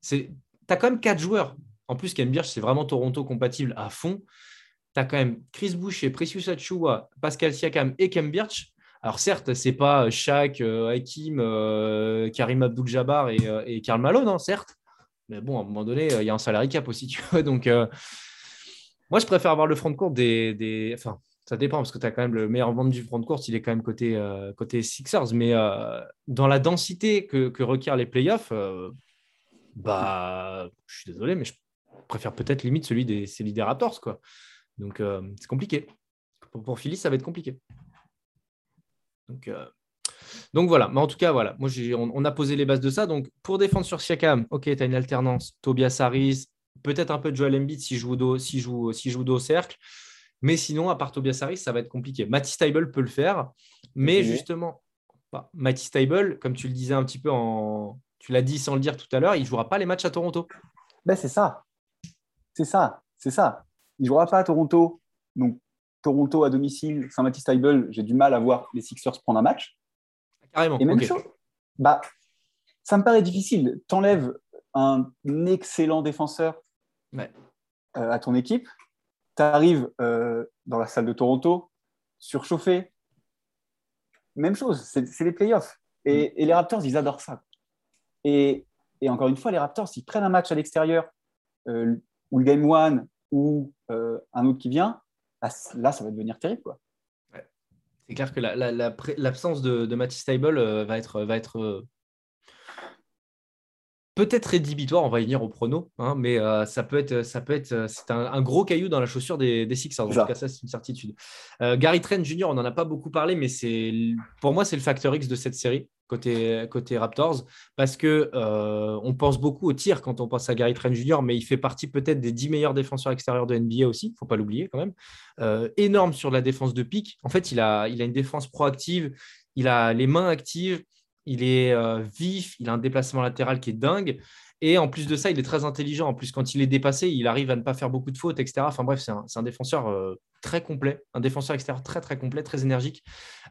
C'est, as quand même quatre joueurs. En plus, Birch, c'est vraiment Toronto compatible à fond. Tu as quand même Chris Boucher, Precious Achua, Pascal Siakam et Birch alors certes, c'est pas Shaq, euh, Hakim, euh, Karim Abdul-Jabbar et, euh, Karl Malone, hein, certes. Mais bon, à un moment donné, il y a un salary cap aussi, tu. Donc, moi, je préfère avoir le front de court des, Enfin, ça dépend parce que tu as quand même le meilleur vente du front de course, il est quand même côté, côté Sixers. Mais dans la densité que, que requièrent les playoffs, bah, je suis désolé, mais je préfère peut-être limite celui des, celui des Raptors, quoi. Donc, c'est compliqué. Pour, pour Philly, ça va être compliqué. Donc, euh, donc voilà, mais en tout cas, voilà, moi on, a posé les bases de ça. Donc pour défendre sur Siakam, ok, tu as une alternance, Tobias Harris, peut-être un peu de Joel Embiid si joue dos, si joue, si joue dos au cercle. Mais sinon, à part Tobias Harris, ça va être compliqué. Matty Stable peut le faire, mais justement, bah, Matty Stable, comme tu le disais un petit peu en. Tu l'as dit sans le dire tout à l'heure, il ne jouera pas les matchs à Toronto. Ben, c'est ça. C'est ça. C'est ça. Il ne jouera pas à Toronto. Donc, Toronto à domicile, Saint-Mathis Stable, j'ai du mal à voir les Sixers prendre un match. Carrément. Et même chose, bah, ça me paraît difficile. T'enlèves un excellent défenseur euh, à ton équipe, tu arrives euh, dans la salle de Toronto, surchauffé. Même chose, c'est les playoffs. Mm. Et, les Raptors, ils adorent ça. Et, encore une fois, les Raptors, s'ils prennent un match à l'extérieur, euh, ou le Game One, ou un autre qui vient, là, ça va devenir terrible. C'est clair que l'absence la, de, de Stable euh, va être, va être euh, peut-être rédhibitoire, on va y venir au prono, hein, mais euh, ça peut être, ça peut être, c'est un, gros caillou dans la chaussure des, des Sixers. En tout cas, ça, c'est une certitude. Gary Trent Jr., on n'en a pas beaucoup parlé, mais c'est, pour moi, c'est le facteur X de cette série côté, côté Raptors, parce que on pense beaucoup au tir quand on pense à Gary Trent Jr., mais il fait partie peut-être des 10 meilleurs défenseurs extérieurs de NBA aussi, il faut pas l'oublier quand même. énorme sur la défense de pique. En fait, il a, il a une défense proactive, il a les mains actives, il est euh, vif, il a un déplacement latéral qui est dingue. Et en plus de ça, il est très intelligent. En plus, quand il est dépassé, il arrive à ne pas faire beaucoup de fautes, etc. Enfin bref, c'est un, défenseur euh, très complet, un défenseur extérieur très très complet, très énergique.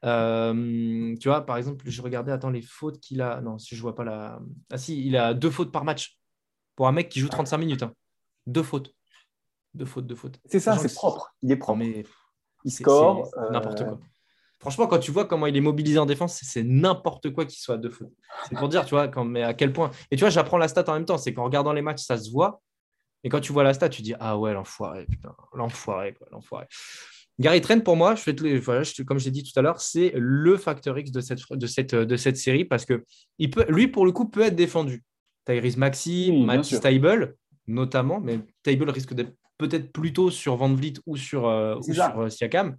Euh, tu vois, par exemple, je regardais, attends, les fautes qu'il a. Non, si je vois pas la. Ah si, il a deux fautes par match pour un mec qui joue 35 minutes. Hein. Deux fautes. Deux fautes, deux fautes. C'est ça, c'est propre. Il est propre. Mais il score. N'importe quoi. Franchement, quand tu vois comment il est mobilisé en défense, c'est n'importe quoi qu'il soit de feu. C'est pour dire, tu vois, quand, mais à quel point. Et tu vois, j'apprends la stat en même temps. C'est qu'en regardant les matchs, ça se voit. Et quand tu vois la stat, tu dis Ah ouais, l'enfoiré, putain, l'enfoiré, quoi, l'enfoiré. Gary Trent, pour moi, je fais voilà, comme je l'ai dit tout à l'heure, c'est le facteur X de cette, de cette, de cette série parce que il peut, lui, pour le coup, peut être défendu. Tyrese Maxi, oui, Matisse Table, notamment, mais Table risque d'être peut-être plutôt sur Van Vliet ou sur, euh, ou sur euh, Siakam.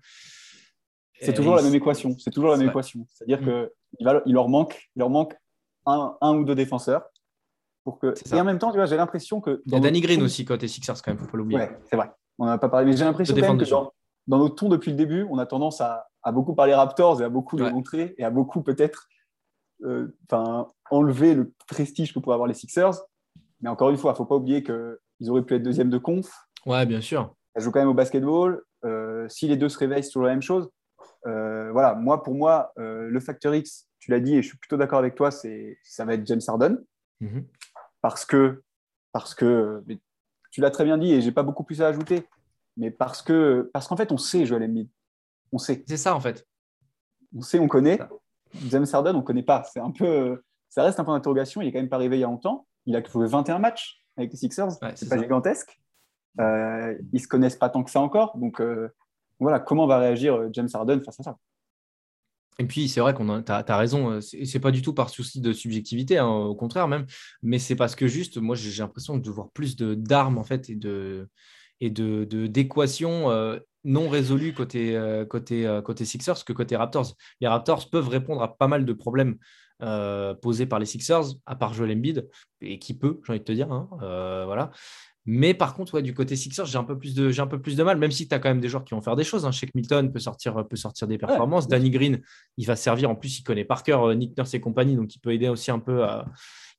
C'est toujours la même équation. C'est toujours la même équation. C'est-à-dire mm. qu'il il leur manque, il leur manque un, un ou deux défenseurs. Pour que... Et en même temps, tu vois, j'ai l'impression que. Il y a Danny Green aussi côté Sixers, quand même, il faut pas l'oublier. Ouais, c'est vrai. On n'en a pas parlé. Mais j'ai l'impression que dans, dans, nos tons depuis le début, on a tendance à, à beaucoup parler Raptors et à beaucoup les montrer et à beaucoup peut-être euh, enlever le prestige que pourraient avoir les Sixers. Mais encore une fois, il ne faut pas oublier qu'ils auraient pu être deuxième de conf. Ouais, bien sûr. Elles jouent quand même au basketball. Euh, si les deux se réveillent, c'est toujours la même chose. Euh, voilà, moi, pour moi, euh, le facteur X, tu l'as dit et je suis plutôt d'accord avec toi, c'est, ça va être James Harden. Mhm. Parce que, parce que tu l'as très bien dit et j'ai pas beaucoup plus à ajouter, mais parce que parce qu'en fait, on sait Joel Embiid. On sait. C'est ça, en fait. On sait, on connaît. James Harden, on ne connaît pas. C'est un peu, ça reste un point d'interrogation. Il est quand même pas arrivé il y a longtemps. Il a joué 21 matchs avec les Sixers. c'est pas gigantesque. Euh, ils se connaissent pas tant que ça encore. Donc, euh, voilà, comment va réagir euh, James Harden face à ça et puis, c'est vrai qu'on tu as, raison, euh, c'est pas du tout par souci de subjectivité, hein, au contraire même, mais c'est parce que juste, moi, j'ai l'impression de voir plus d'armes, en fait, et de et de d'équations euh, non résolues côté, côté, côté Sixers que côté Raptors. Les Raptors peuvent répondre à pas mal de problèmes posés par les Sixers, à part Joel Embiid, et qui peut, j'ai envie de te dire. Hein, voilà. Mais par contre, ouais, du côté Sixers, j'ai un, peu plus de, j'ai un peu plus de mal, même si tu as quand même des joueurs qui vont faire des choses. Hein. Shake Milton peut sortir, peut sortir des performances. Danny Green, il va servir. En plus, il connaît par cœur euh, Nick Nurse et compagnie, donc il peut aider aussi un peu à,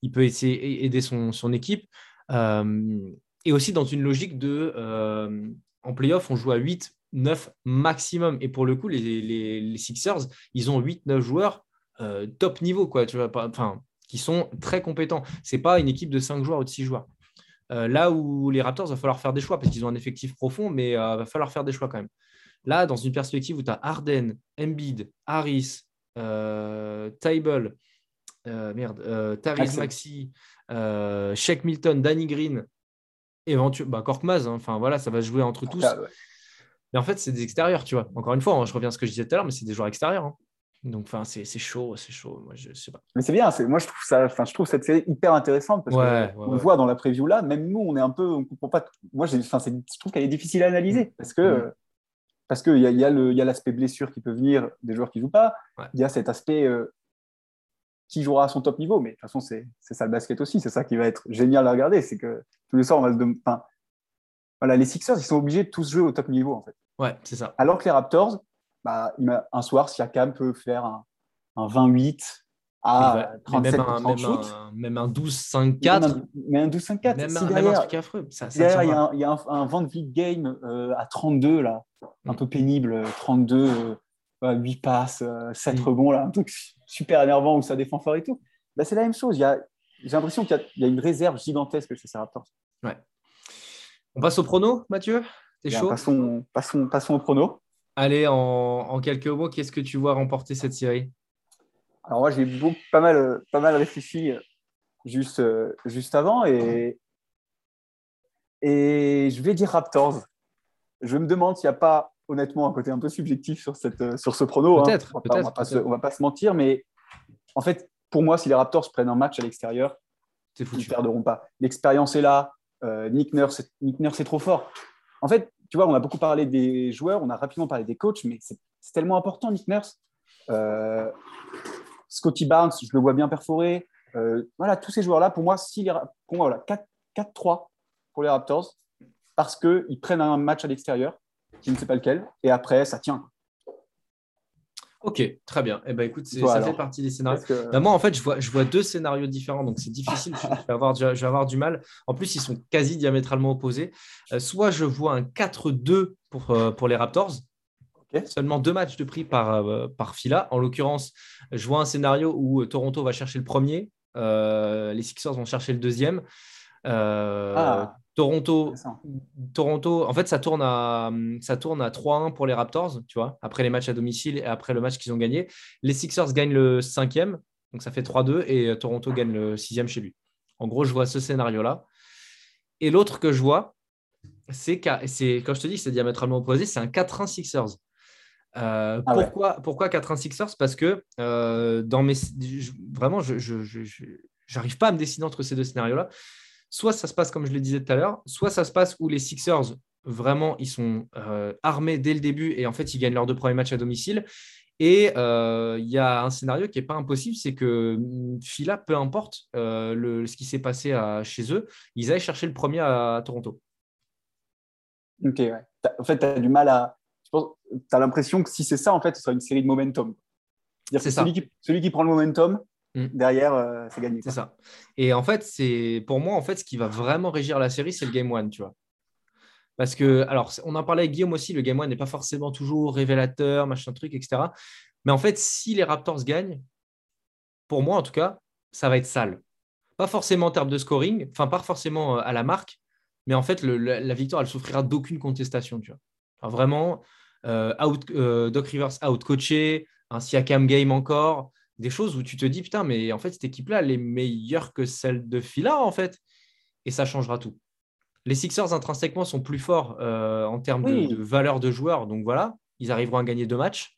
il peut essayer aider son, son équipe. Euh, et aussi dans une logique de euh, en playoff, on joue à 8, 9 maximum. Et pour le coup, les, les, les Sixers, ils ont 8, 9 joueurs top niveau, quoi, tu vois, enfin, qui sont très compétents. C'est pas une équipe de 5 joueurs ou de 6 joueurs. Euh, là où les Raptors, va falloir faire des choix parce qu'ils ont un effectif profond, mais il euh, va falloir faire des choix quand même. Là, dans une perspective où tu as Harden, Embiid, Harris, euh, Table, merde, Taris Maxi, Shake Milton, Danny Green, éventuellement bah, Korkmaz, hein, enfin voilà, ça va se jouer entre tous. Mais en fait, c'est des extérieurs, tu vois. Encore une fois, hein, je reviens à ce que je disais tout à l'heure, mais c'est des joueurs extérieurs. Hein. Donc, enfin, c'est chaud, c'est chaud. Moi, je sais pas. Mais c'est bien. Moi, je trouve ça. Enfin, je trouve cette série hyper intéressante parce qu'on le voit dans la preview là. Même nous, on est un peu, on comprend pas. Moi, enfin, je trouve qu'elle est difficile à analyser mm. parce que mm. parce que il y a, y a l'aspect blessure qui peut venir des joueurs qui jouent pas. Il y a cet aspect euh, qui jouera à son top niveau. Mais de toute façon, c'est ça le basket aussi. C'est ça qui va être génial à regarder. C'est que tous les soirs, on va se. Enfin, voilà, les Sixers, ils sont obligés de tous jouer au top niveau en fait. Ouais, c'est ça. Alors que les Raptors, bah, un soir, Siakam peut faire un, un 28 à 37 même un, shoot. même un 12-5-4. Mais un 12-5-4. Même, si derrière, un truc affreux. Ça, il y a, il y a un, un Van Vliet game euh, à 32, là, un mm. peu pénible, 32, euh, 8 passes, 7 mm. rebonds, là, un truc super énervant où ça défend fort et tout. Bah, c'est la même chose. J'ai l'impression qu'il y, y, a une réserve gigantesque chez ces Raptors. Ouais. On passe au prono, Mathieu? T'es chaud? passons, passons, passons au prono. Allez, en, quelques mots, qu'est-ce que tu vois remporter cette série? Alors moi, j'ai pas mal, pas mal réfléchi juste, juste avant et, et je vais dire Raptors. Je me demande s'il n'y a pas, honnêtement, un côté un peu subjectif sur, cette, sur ce prono. Hein. Peut-être. on ne va, pas se mentir, mais en fait, pour moi, si les Raptors prennent un match à l'extérieur. Ils ne perdront pas. L'expérience est là. Euh, Nick Nurse, Nick Nurse est trop fort. En fait, tu vois, on a beaucoup parlé des joueurs, on a rapidement parlé des coachs, mais c'est tellement important, Nick Nurse. Euh, Scotty Barnes, je le vois bien perforé. Euh, voilà, tous ces joueurs-là, pour moi, si pour moi voilà, 4-3 pour les Raptors, parce qu'ils prennent un match à l'extérieur, je ne sais pas lequel, et après, ça tient. Ok, très bien. Eh ben, écoute, ça fait partie des scénarios. Bah, moi, en fait, je vois, je vois deux scénarios différents, donc c'est difficile. je, vais avoir, je, vais avoir, du mal. En plus, ils sont quasi diamétralement opposés. Euh, soit je vois un 4-2 pour, euh, pour les Raptors. Seulement deux matchs de prix par, euh, par fila. En l'occurrence, je vois un scénario où Toronto va chercher le premier, les Sixers vont chercher le deuxième. Ah. Toronto, Toronto, en fait, ça tourne à, ça tourne à 3-1 pour les Raptors, tu vois, après les matchs à domicile et après le match qu'ils ont gagné. Les Sixers gagnent le cinquième, donc ça fait 3-2, et euh, Toronto gagne le sixième chez lui. En gros, je vois ce scénario-là. Et l'autre que je vois, c'est, c'est comme je te dis, c'est diamétralement opposé, c'est un 4-1 Sixers. Euh, ah pourquoi, pourquoi 4-1 Sixers? Parce que euh, dans mes, vraiment, je n'arrive pas à me décider entre ces deux scénarios-là soit ça se passe comme je le disais tout à l'heure, soit ça se passe où les Sixers, vraiment, ils sont euh, armés dès le début et en fait, ils gagnent leurs deux premiers matchs à domicile. Et euh, il y a un scénario qui n'est pas impossible, c'est que Fila, peu importe euh, ce qui s'est passé chez eux, ils allaient chercher le premier à, Toronto. Ok, ouais. En fait, tu as du mal à. Tu as l'impression que si c'est ça, en fait, ce sera une série de momentum. C'est celui celui qui prend le momentum, Mm. Derrière, euh, c'est gagné. C'est ça. Et en fait, c'est pour moi, en fait, ce qui va vraiment régir la série, c'est le game one, tu vois. Parce que, alors, on en parlait avec Guillaume aussi, le game one n'est pas forcément toujours révélateur, machin truc, etc. Mais en fait, si les Raptors gagnent, pour moi en tout cas, ça va être sale. Pas forcément en termes de scoring, enfin, pas forcément euh, à la marque, mais en fait, la, victoire, elle souffrira d'aucune contestation, tu vois. vraiment, euh, out, Doc Rivers out coaché, un Siakam game encore des choses où tu te dis, putain, mais en fait, cette équipe-là, elle est meilleure que celle de Fila, en fait. Et ça changera tout. Les Sixers, intrinsèquement, sont plus forts euh, en termes de, valeur de joueurs. Donc voilà, ils arriveront à gagner deux matchs.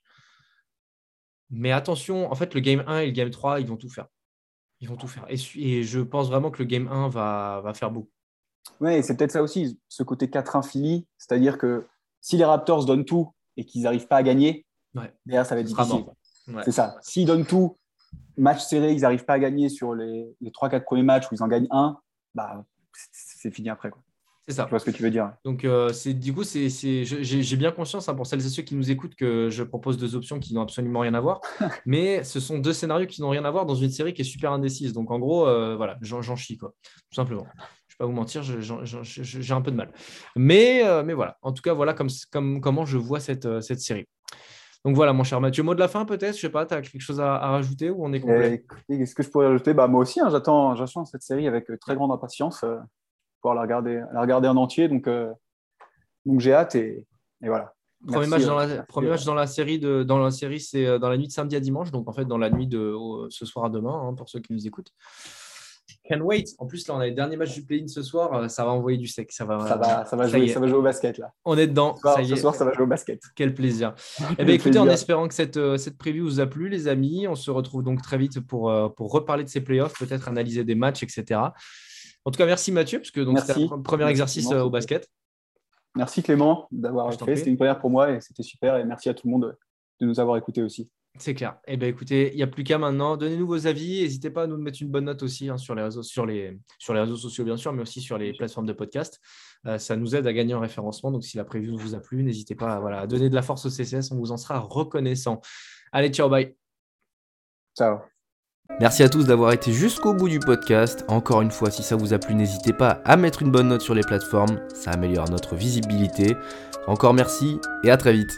Mais attention, en fait, le game 1 et le game 3, ils vont tout faire. Ils vont tout faire. Et, je pense vraiment que le game 1 va, va faire beaucoup. Oui, c'est peut-être ça aussi, ce côté 4-1 Philly. C'est-à-dire que si les Raptors donnent tout et qu'ils n'arrivent pas à gagner, derrière, ça va être difficile. C'est ça. S'ils donnent tout, match serré, ils n'arrivent pas à gagner sur les, les 3-4 premiers matchs où ils en gagnent un, bah, c'est fini après. C'est ça. Je vois ce que tu veux dire. Donc, euh, c'est du coup, c'est, j'ai bien conscience hein, pour celles et ceux qui nous écoutent que je propose deux options qui n'ont absolument rien à voir. mais ce sont deux scénarios qui n'ont rien à voir dans une série qui est super indécise. Donc, en gros, euh, voilà, j'en chie, quoi. Tout simplement. Je ne vais pas vous mentir, j'ai un peu de mal. Mais, euh, mais voilà, en tout cas, voilà comme, comme, comment je vois cette, cette série. Donc voilà, mon cher Mathieu, mot de la fin peut-être Je sais pas, tu as quelque chose à, rajouter ou on est complet? Eh, Qu'est-ce que je pourrais rajouter? Bah, Moi aussi, hein, j'attends, cette série avec euh, très grande impatience, euh, pour la regarder, la regarder en entier. Donc, euh, donc j'ai hâte et, voilà. Premier, match, dans la, premier match dans la série, de, dans la série c'est dans la nuit de samedi à dimanche, donc en fait dans la nuit de ce soir à demain, hein, pour ceux qui nous écoutent. Can wait. En plus, là, on a les derniers matchs du play-in ce soir. Euh, ça va envoyer du sec. Ça va, ça va, ça va, jouer, ça va jouer au basket. là. On est dedans. Ce soir, ça, ce soir, ça va jouer au basket. Quel plaisir. eh bien, écoutez, en espérant que cette, euh, cette preview vous a plu, les amis, on se retrouve donc très vite pour, euh, pour reparler de ces playoffs, peut-être analyser des matchs, etc. En tout cas, merci Mathieu, parce que c'était un premier exercice au basket. Merci Clément d'avoir fait. C'était une première pour moi et c'était super. Et merci à tout le monde de nous avoir écoutés aussi. C'est clair. Eh bien, écoutez, il n'y a plus qu'à maintenant. Donnez-nous vos avis. N'hésitez pas à nous mettre une bonne note aussi hein, sur, les réseaux, sur, les, sur les réseaux sociaux, bien sûr, mais aussi sur les plateformes de podcast. Euh, ça nous aide à gagner en référencement. Donc, si la preview vous a plu, n'hésitez pas voilà, à donner de la force au CCS. On vous en sera reconnaissant. Allez, ciao, bye. Ciao. Merci à tous d'avoir été jusqu'au bout du podcast. Encore une fois, si ça vous a plu, n'hésitez pas à mettre une bonne note sur les plateformes. Ça améliore notre visibilité. Encore merci et à très vite.